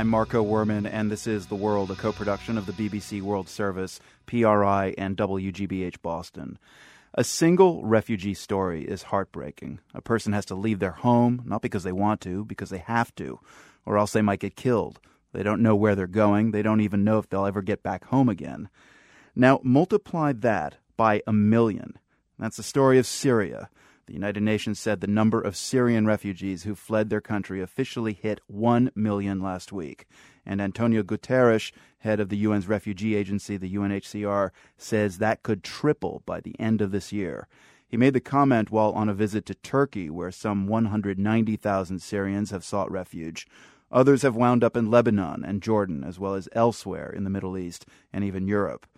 I'm Marco Werman, and this is The World, a co production of the BBC World Service, PRI, and WGBH Boston. A single refugee story is heartbreaking. A person has to leave their home, not because they want to, because they have to, or else they might get killed. They don't know where they're going. They don't even know if they'll ever get back home again. Now, multiply that by a million. That's the story of Syria. The United Nations said the number of Syrian refugees who fled their country officially hit 1 million last week. And Antonio Guterres, head of the UN's refugee agency, the UNHCR, says that could triple by the end of this year. He made the comment while on a visit to Turkey, where some 190,000 Syrians have sought refuge. Others have wound up in Lebanon and Jordan, as well as elsewhere in the Middle East and even Europe.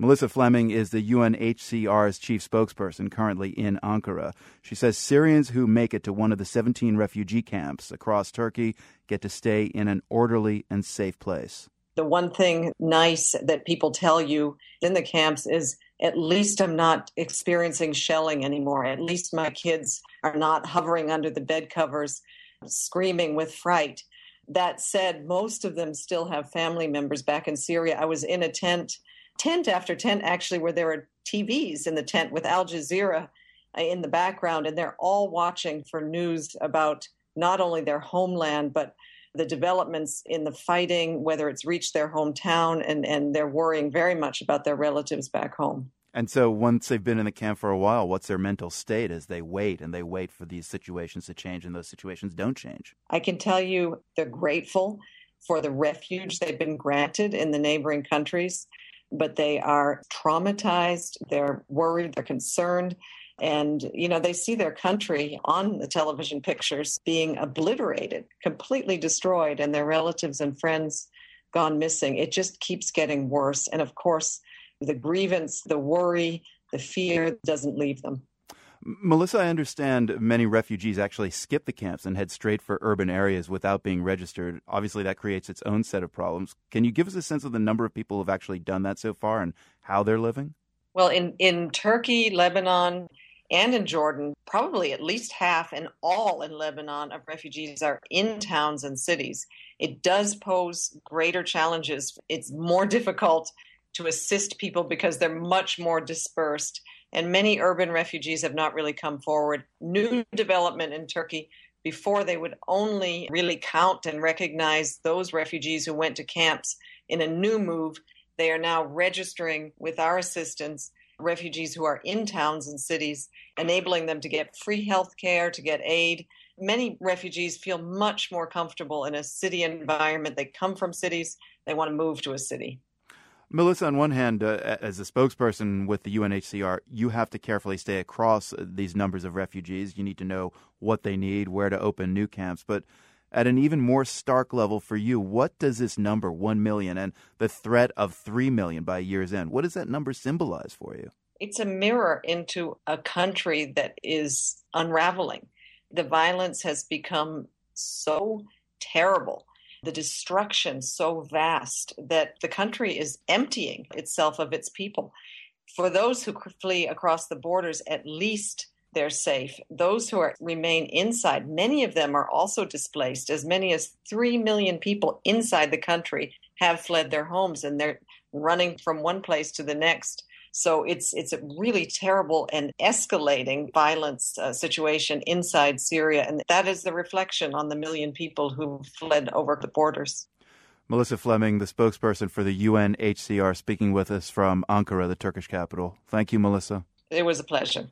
Melissa Fleming is the UNHCR's chief spokesperson currently in Ankara. She says Syrians who make it to one of the 17 refugee camps across Turkey get to stay in an orderly and safe place. The one thing nice that people tell you in the camps is at least I'm not experiencing shelling anymore. At least my kids are not hovering under the bed covers, screaming with fright. That said, most of them still have family members back in Syria. I was in a tent tent after tent actually where there are TVs in the tent with Al Jazeera uh, in the background, and they're all watching for news about not only their homeland but the developments in the fighting, whether it's reached their hometown, and, and they're worrying very much about their relatives back home. And so, once they've been in the camp for a while, what's their mental state as they wait and they wait for these situations to change and those situations don't change? I can tell you they're grateful for the refuge they've been granted in the neighboring countries but they are traumatized, they're worried, they're concerned. And, you know, they see their country on the television pictures being obliterated, completely destroyed, and their relatives and friends gone missing. It just keeps getting worse. And of course, the grievance, the worry, the fear doesn't leave them. Melissa, I understand many refugees actually skip the camps and head straight for urban areas without being registered. Obviously, that creates its own set of problems. Can you give us a sense of the number of people who have actually done that so far and how they're living? Well, in, in Turkey, Lebanon, and in Jordan, probably at least half and all in Lebanon of refugees are in towns and cities. It does pose greater challenges. It's more difficult to assist people because they're much more dispersed and many urban refugees have not really come forward. New development in Turkey before they would only really count and recognize those refugees who went to camps in a new move. They are now registering with our assistance refugees who are in towns and cities, enabling them to get free health care, to get aid. Many refugees feel much more comfortable in a city environment. They come from cities, they want to move to a city. Melissa, on one hand, uh, as a spokesperson with the UNHCR, you have to carefully stay across uh, these numbers of refugees. You need to know what they need, where to open new camps. But at an even more stark level for you, what does this number, 1 million, and the threat of 3 million by year's end, what does that number symbolize for you? It's a mirror into a country that is unraveling. The violence has become so terrible the destruction so vast that the country is emptying itself of its people. For those who flee across the borders, at least they're safe. Those who are, remain inside, many of them are also displaced. As many as 3 million people inside the country have fled their homes and they're running from one place to the next. So it's it's a really terrible and escalating violence uh, situation inside Syria, and that is the reflection on the million people who fled over the borders. Melissa Fleming, the spokesperson for the UNHCR, speaking with us from Ankara, the Turkish capital. Thank you, Melissa. It was a pleasure.